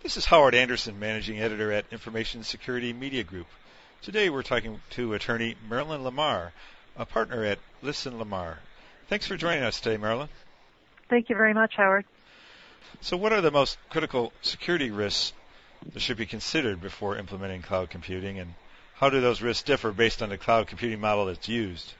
This is Howard Anderson, Managing Editor at Information Security Media Group. Today we're talking to attorney Marilyn Lamar, a partner at Liss and Lamar. Thanks for joining us today, Marilyn. Thank you very much, Howard. So, what are the most critical security risks that should be considered before implementing cloud computing, and how do those risks differ based on the cloud computing model that's used?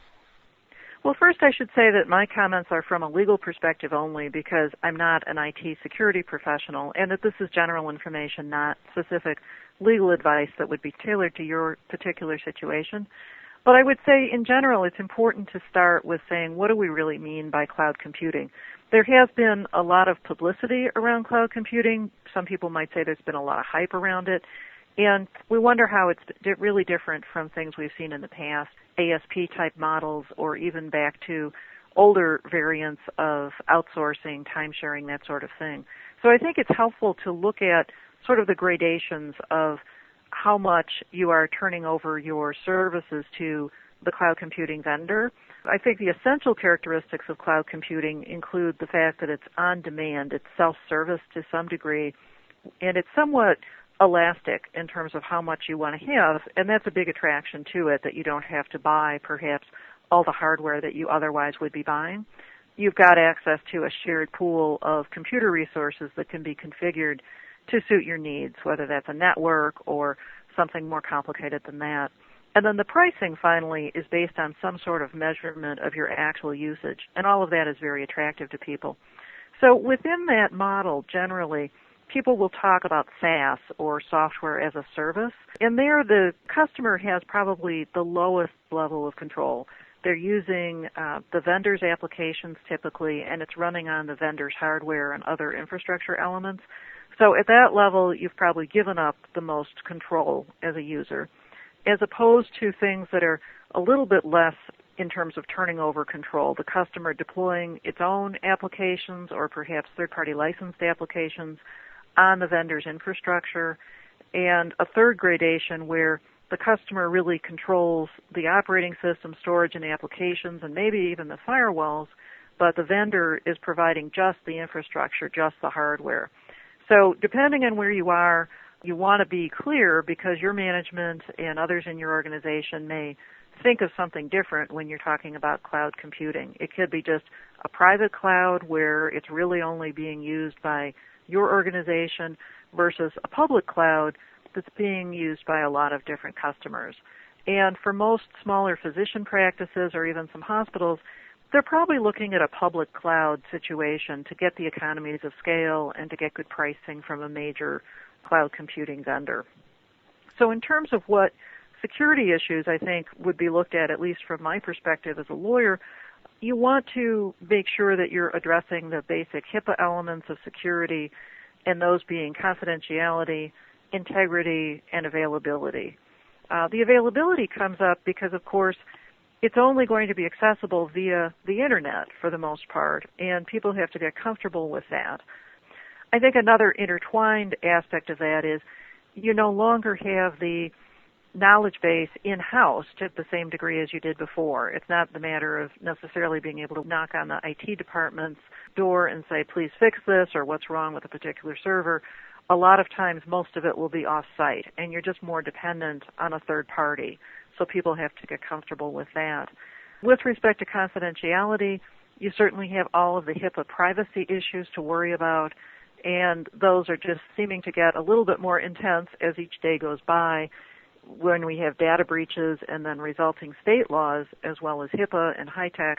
Well, first I should say that my comments are from a legal perspective only because I'm not an IT security professional and that this is general information, not specific legal advice that would be tailored to your particular situation. But I would say in general it's important to start with saying what do we really mean by cloud computing? There has been a lot of publicity around cloud computing. Some people might say there's been a lot of hype around it. And we wonder how it's really different from things we've seen in the past, ASP type models, or even back to older variants of outsourcing, time sharing, that sort of thing. So I think it's helpful to look at sort of the gradations of how much you are turning over your services to the cloud computing vendor. I think the essential characteristics of cloud computing include the fact that it's on demand, it's self-service to some degree, and it's somewhat elastic in terms of how much you want to have, and that's a big attraction to it that you don't have to buy perhaps all the hardware that you otherwise would be buying. You've got access to a shared pool of computer resources that can be configured to suit your needs, whether that's a network or something more complicated than that. And then the pricing finally is based on some sort of measurement of your actual usage. And all of that is very attractive to people. So within that model, generally, people will talk about SaaS or software as a service. And there the customer has probably the lowest level of control. They're using uh, the vendor's applications typically, and it's running on the vendor's hardware and other infrastructure elements. So at that level, you've probably given up the most control as a user, as opposed to things that are a little bit less in terms of turning over control. The customer deploying its own applications or perhaps third-party licensed applications on the vendor's infrastructure, and a third gradation where the customer really controls the operating system, storage, and applications, and maybe even the firewalls, but the vendor is providing just the infrastructure, just the hardware. So depending on where you are, you want to be clear because your management and others in your organization may think of something different when you're talking about cloud computing. It could be just a private cloud where it's really only being used by your organization versus a public cloud that's being used by a lot of different customers. And for most smaller physician practices or even some hospitals, they're probably looking at a public cloud situation to get the economies of scale and to get good pricing from a major cloud computing vendor. So in terms of what security issues I think would be looked at, at least from my perspective as a lawyer, you want to make sure that you're addressing the basic HIPAA elements of security and those being confidentiality, integrity, and availability. Uh, the availability comes up because, of course, it's only going to be accessible via the internet for the most part, and people have to get comfortable with that. I think another intertwined aspect of that is you no longer have the knowledge base in-house to the same degree as you did before. It's not the matter of necessarily being able to knock on the IT department's door and say, please fix this or what's wrong with a particular server. A lot of times most of it will be off-site and you're just more dependent on a third party so people have to get comfortable with that. With respect to confidentiality, you certainly have all of the HIPAA privacy issues to worry about, and those are just seeming to get a little bit more intense as each day goes by when we have data breaches and then resulting state laws as well as HIPAA and HITECH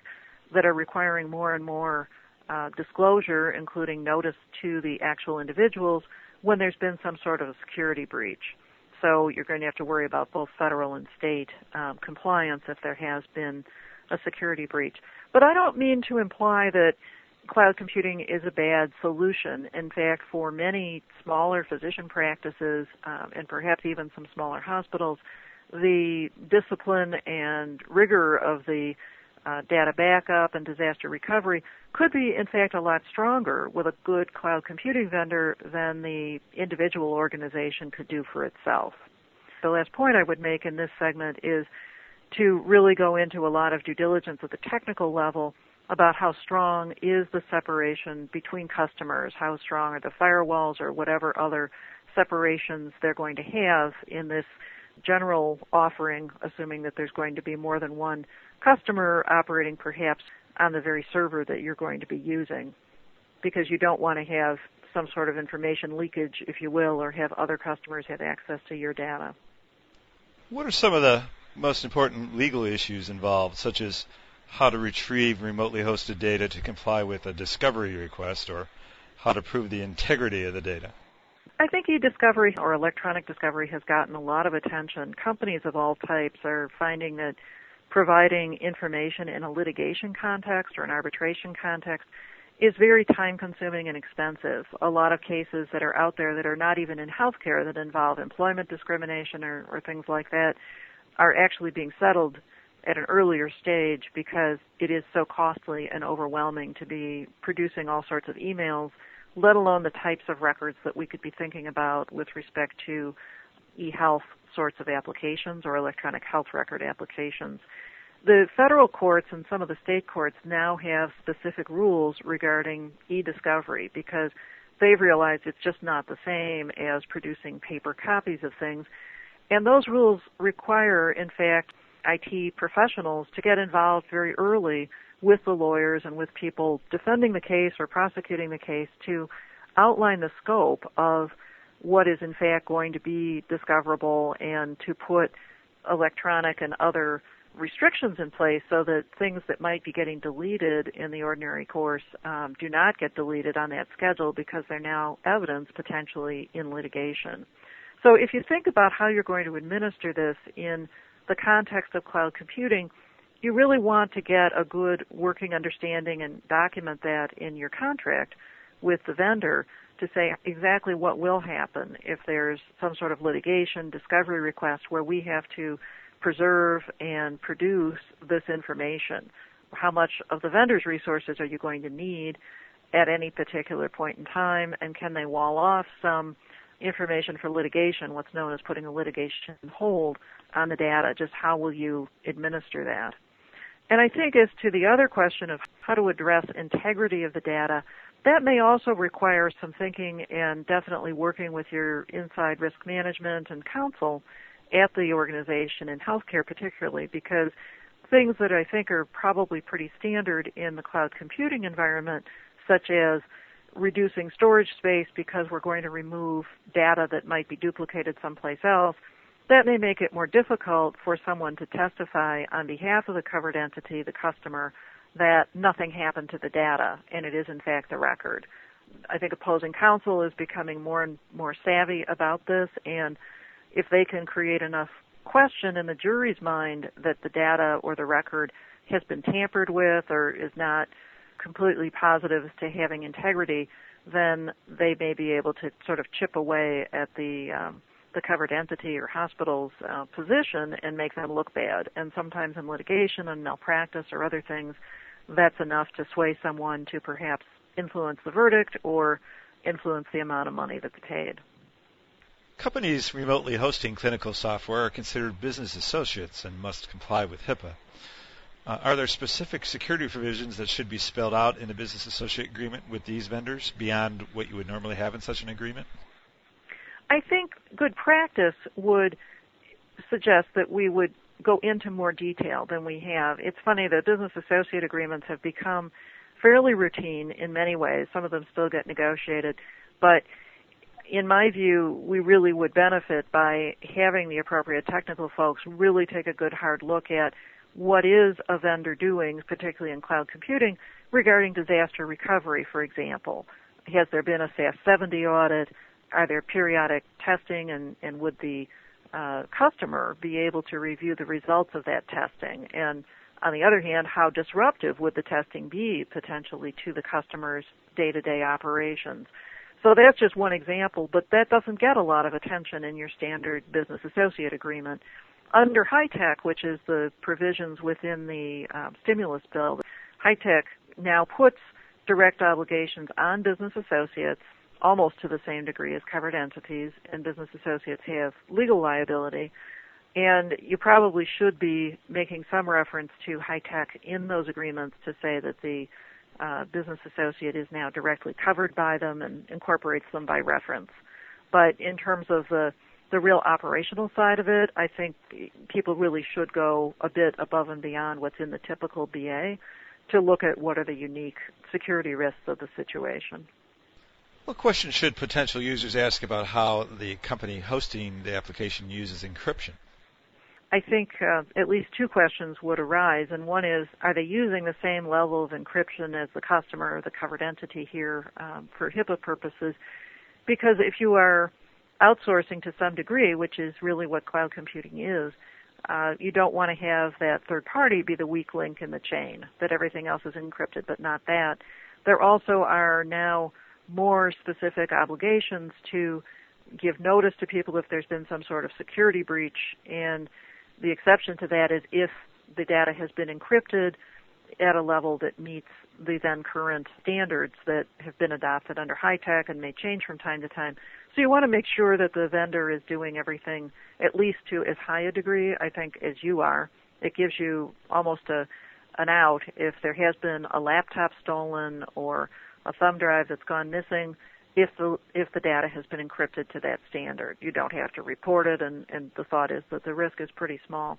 that are requiring more and more uh, disclosure, including notice to the actual individuals when there's been some sort of a security breach. So you're going to have to worry about both federal and state um, compliance if there has been a security breach. But I don't mean to imply that cloud computing is a bad solution. In fact, for many smaller physician practices um, and perhaps even some smaller hospitals, the discipline and rigor of the uh, data backup and disaster recovery could be, in fact, a lot stronger with a good cloud computing vendor than the individual organization could do for itself. The last point I would make in this segment is to really go into a lot of due diligence at the technical level about how strong is the separation between customers, how strong are the firewalls or whatever other separations they're going to have in this general offering, assuming that there's going to be more than one customer operating perhaps on the very server that you're going to be using because you don't want to have some sort of information leakage, if you will, or have other customers have access to your data. What are some of the most important legal issues involved, such as how to retrieve remotely hosted data to comply with a discovery request or how to prove the integrity of the data? I think e-discovery or electronic discovery has gotten a lot of attention. Companies of all types are finding that providing information in a litigation context or an arbitration context is very time consuming and expensive. A lot of cases that are out there that are not even in healthcare that involve employment discrimination or, or things like that are actually being settled at an earlier stage because it is so costly and overwhelming to be producing all sorts of emails let alone the types of records that we could be thinking about with respect to e-health sorts of applications or electronic health record applications. The federal courts and some of the state courts now have specific rules regarding e-discovery because they've realized it's just not the same as producing paper copies of things. And those rules require, in fact, IT professionals to get involved very early with the lawyers and with people defending the case or prosecuting the case to outline the scope of what is in fact going to be discoverable and to put electronic and other restrictions in place so that things that might be getting deleted in the ordinary course um, do not get deleted on that schedule because they're now evidence potentially in litigation. So if you think about how you're going to administer this in the context of cloud computing, you really want to get a good working understanding and document that in your contract with the vendor to say exactly what will happen if there's some sort of litigation discovery request where we have to preserve and produce this information. How much of the vendor's resources are you going to need at any particular point in time and can they wall off some information for litigation, what's known as putting a litigation hold on the data, just how will you administer that? And I think as to the other question of how to address integrity of the data, that may also require some thinking and definitely working with your inside risk management and counsel at the organization in healthcare particularly because things that I think are probably pretty standard in the cloud computing environment such as reducing storage space because we're going to remove data that might be duplicated someplace else that may make it more difficult for someone to testify on behalf of the covered entity, the customer, that nothing happened to the data and it is in fact the record. I think opposing counsel is becoming more and more savvy about this and if they can create enough question in the jury's mind that the data or the record has been tampered with or is not completely positive as to having integrity, then they may be able to sort of chip away at the um, the covered entity or hospital's uh, position and make them look bad. And sometimes in litigation and malpractice or other things, that's enough to sway someone to perhaps influence the verdict or influence the amount of money that's paid. Companies remotely hosting clinical software are considered business associates and must comply with HIPAA. Uh, are there specific security provisions that should be spelled out in a business associate agreement with these vendors beyond what you would normally have in such an agreement? I think good practice would suggest that we would go into more detail than we have. It's funny that business associate agreements have become fairly routine in many ways. Some of them still get negotiated, but in my view, we really would benefit by having the appropriate technical folks really take a good hard look at what is a vendor doing, particularly in cloud computing, regarding disaster recovery, for example. Has there been a SAS 70 audit? are there periodic testing and, and would the uh, customer be able to review the results of that testing? And on the other hand, how disruptive would the testing be potentially to the customer's day-to-day operations? So that's just one example, but that doesn't get a lot of attention in your standard business associate agreement. Under HITECH, which is the provisions within the um, stimulus bill, HITECH now puts direct obligations on business associates almost to the same degree as covered entities, and business associates have legal liability. And you probably should be making some reference to HITECH in those agreements to say that the uh, business associate is now directly covered by them and incorporates them by reference. But in terms of the the real operational side of it, I think people really should go a bit above and beyond what's in the typical BA to look at what are the unique security risks of the situation. What questions should potential users ask about how the company hosting the application uses encryption? I think uh, at least two questions would arise, and one is, are they using the same level of encryption as the customer, or the covered entity here, um, for HIPAA purposes? Because if you are outsourcing to some degree, which is really what cloud computing is, uh, you don't want to have that third party be the weak link in the chain, that everything else is encrypted, but not that. There also are now more specific obligations to give notice to people if there's been some sort of security breach and the exception to that is if the data has been encrypted at a level that meets the then current standards that have been adopted under HITECH and may change from time to time. So you want to make sure that the vendor is doing everything at least to as high a degree, I think, as you are. It gives you almost a an out if there has been a laptop stolen or a thumb drive that's gone missing if the if the data has been encrypted to that standard. You don't have to report it, and, and the thought is that the risk is pretty small.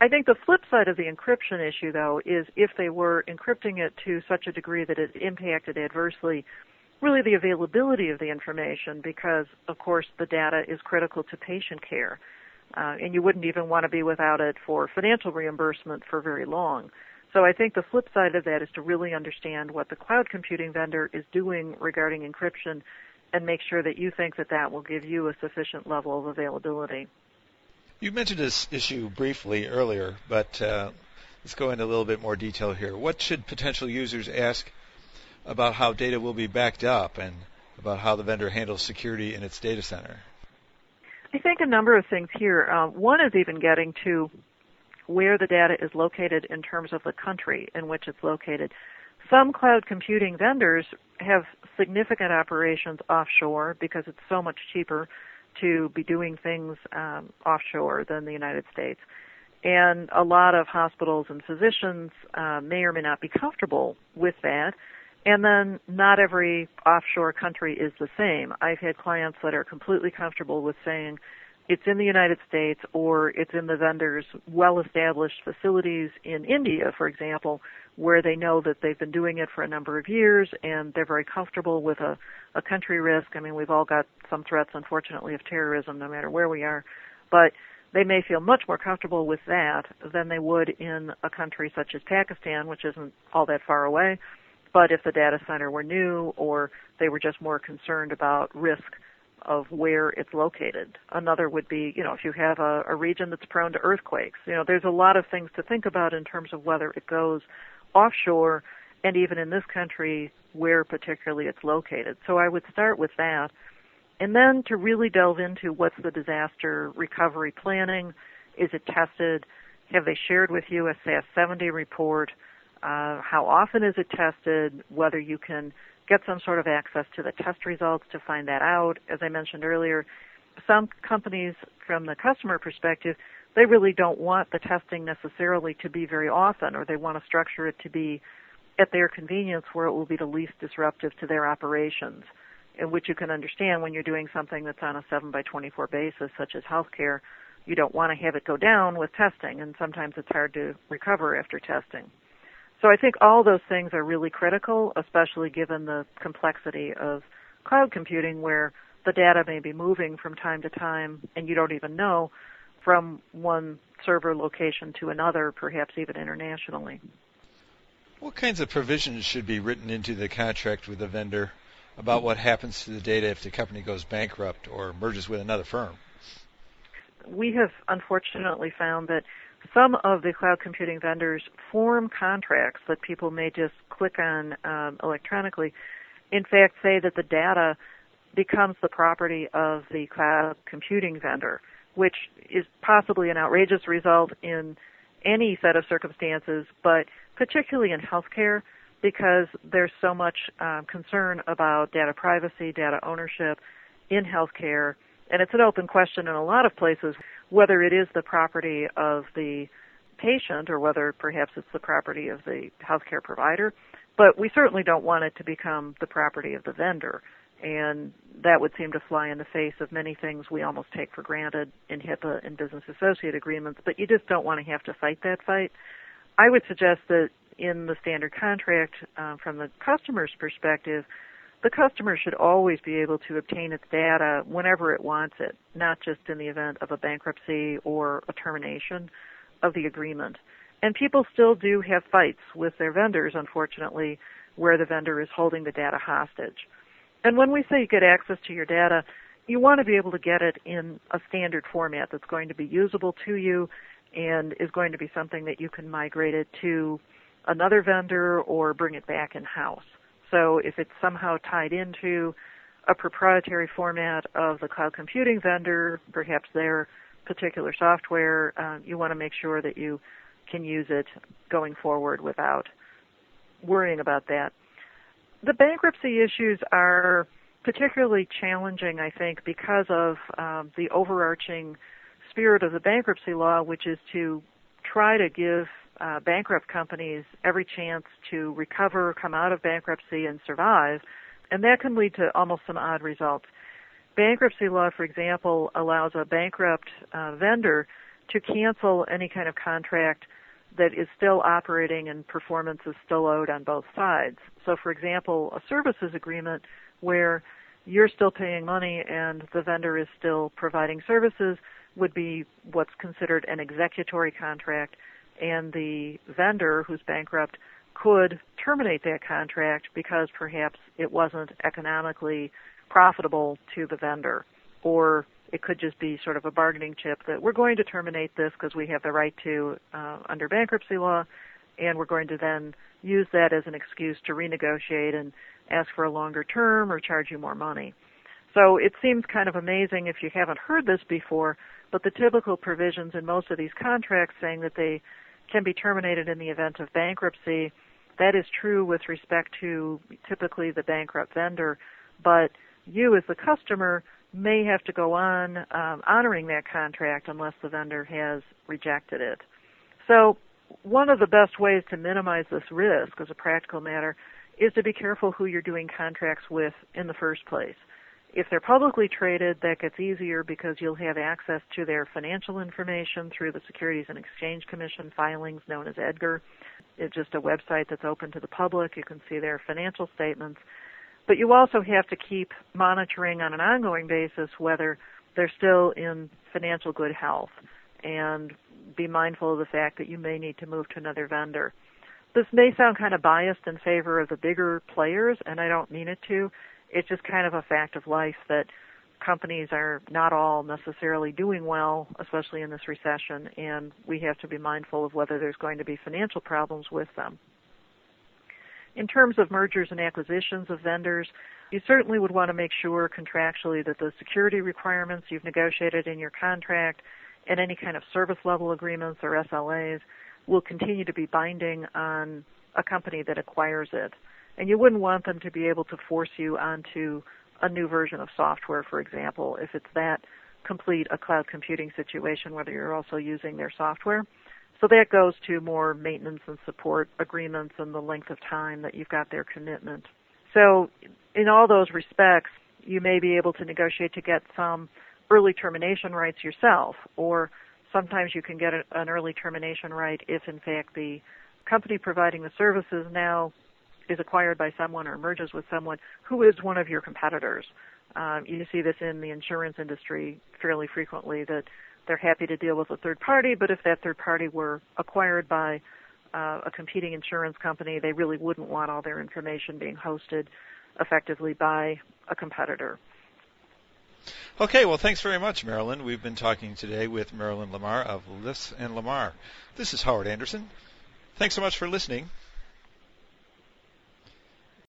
I think the flip side of the encryption issue, though, is if they were encrypting it to such a degree that it impacted adversely really the availability of the information, because of course the data is critical to patient care, uh, and you wouldn't even want to be without it for financial reimbursement for very long. So I think the flip side of that is to really understand what the cloud computing vendor is doing regarding encryption and make sure that you think that that will give you a sufficient level of availability. You mentioned this issue briefly earlier, but uh, let's go into a little bit more detail here. What should potential users ask about how data will be backed up and about how the vendor handles security in its data center? I think a number of things here. Uh, one is even getting to where the data is located in terms of the country in which it's located. Some cloud computing vendors have significant operations offshore because it's so much cheaper to be doing things um, offshore than the United States. And a lot of hospitals and physicians uh, may or may not be comfortable with that. And then not every offshore country is the same. I've had clients that are completely comfortable with saying, it's in the United States or it's in the vendor's well-established facilities in India, for example, where they know that they've been doing it for a number of years and they're very comfortable with a, a country risk. I mean, we've all got some threats, unfortunately, of terrorism no matter where we are, but they may feel much more comfortable with that than they would in a country such as Pakistan, which isn't all that far away. But if the data center were new or they were just more concerned about risk of where it's located. Another would be, you know, if you have a, a region that's prone to earthquakes. You know, there's a lot of things to think about in terms of whether it goes offshore and even in this country where particularly it's located. So I would start with that. And then to really delve into what's the disaster recovery planning? Is it tested? Have they shared with you a SAS 70 report? Uh, how often is it tested? Whether you can get some sort of access to the test results to find that out. As I mentioned earlier, some companies from the customer perspective, they really don't want the testing necessarily to be very often or they want to structure it to be at their convenience where it will be the least disruptive to their operations. In which you can understand when you're doing something that's on a 7 by 24 basis, such as healthcare, you don't want to have it go down with testing, and sometimes it's hard to recover after testing. So I think all those things are really critical, especially given the complexity of cloud computing where the data may be moving from time to time and you don't even know from one server location to another, perhaps even internationally. What kinds of provisions should be written into the contract with the vendor about what happens to the data if the company goes bankrupt or merges with another firm? We have unfortunately found that some of the cloud computing vendors form contracts that people may just click on um, electronically. In fact, say that the data becomes the property of the cloud computing vendor, which is possibly an outrageous result in any set of circumstances, but particularly in healthcare because there's so much um, concern about data privacy, data ownership in healthcare And it's an open question in a lot of places whether it is the property of the patient or whether perhaps it's the property of the healthcare provider. But we certainly don't want it to become the property of the vendor. And that would seem to fly in the face of many things we almost take for granted in HIPAA and business associate agreements, but you just don't want to have to fight that fight. I would suggest that in the standard contract, uh, from the customer's perspective, the customer should always be able to obtain its data whenever it wants it, not just in the event of a bankruptcy or a termination of the agreement. And people still do have fights with their vendors, unfortunately, where the vendor is holding the data hostage. And when we say you get access to your data, you want to be able to get it in a standard format that's going to be usable to you and is going to be something that you can migrate it to another vendor or bring it back in house. So if it's somehow tied into a proprietary format of the cloud computing vendor, perhaps their particular software, uh, you want to make sure that you can use it going forward without worrying about that. The bankruptcy issues are particularly challenging, I think, because of um, the overarching spirit of the bankruptcy law, which is to try to give uh, bankrupt companies every chance to recover, come out of bankruptcy, and survive. And that can lead to almost some odd results. Bankruptcy law, for example, allows a bankrupt uh, vendor to cancel any kind of contract that is still operating and performance is still owed on both sides. So, for example, a services agreement where you're still paying money and the vendor is still providing services would be what's considered an executory contract and the vendor who's bankrupt could terminate that contract because perhaps it wasn't economically profitable to the vendor or it could just be sort of a bargaining chip that we're going to terminate this because we have the right to uh, under bankruptcy law and we're going to then use that as an excuse to renegotiate and ask for a longer term or charge you more money. So it seems kind of amazing if you haven't heard this before, but the typical provisions in most of these contracts saying that they can be terminated in the event of bankruptcy. That is true with respect to typically the bankrupt vendor, but you as the customer may have to go on um, honoring that contract unless the vendor has rejected it. So one of the best ways to minimize this risk as a practical matter is to be careful who you're doing contracts with in the first place. If they're publicly traded, that gets easier because you'll have access to their financial information through the Securities and Exchange Commission filings known as EDGAR. It's just a website that's open to the public. You can see their financial statements. But you also have to keep monitoring on an ongoing basis whether they're still in financial good health and be mindful of the fact that you may need to move to another vendor. This may sound kind of biased in favor of the bigger players, and I don't mean it to it's just kind of a fact of life that companies are not all necessarily doing well, especially in this recession, and we have to be mindful of whether there's going to be financial problems with them. In terms of mergers and acquisitions of vendors, you certainly would want to make sure contractually that the security requirements you've negotiated in your contract and any kind of service level agreements or SLAs will continue to be binding on a company that acquires it. And you wouldn't want them to be able to force you onto a new version of software, for example, if it's that complete a cloud computing situation, whether you're also using their software. So that goes to more maintenance and support agreements and the length of time that you've got their commitment. So in all those respects, you may be able to negotiate to get some early termination rights yourself, or sometimes you can get an early termination right if in fact the company providing the services now is acquired by someone or merges with someone who is one of your competitors. Um, you see this in the insurance industry fairly frequently that they're happy to deal with a third party, but if that third party were acquired by uh, a competing insurance company, they really wouldn't want all their information being hosted effectively by a competitor. Okay, well, thanks very much, Marilyn. We've been talking today with Marilyn Lamar of Liss and Lamar. This is Howard Anderson. Thanks so much for listening.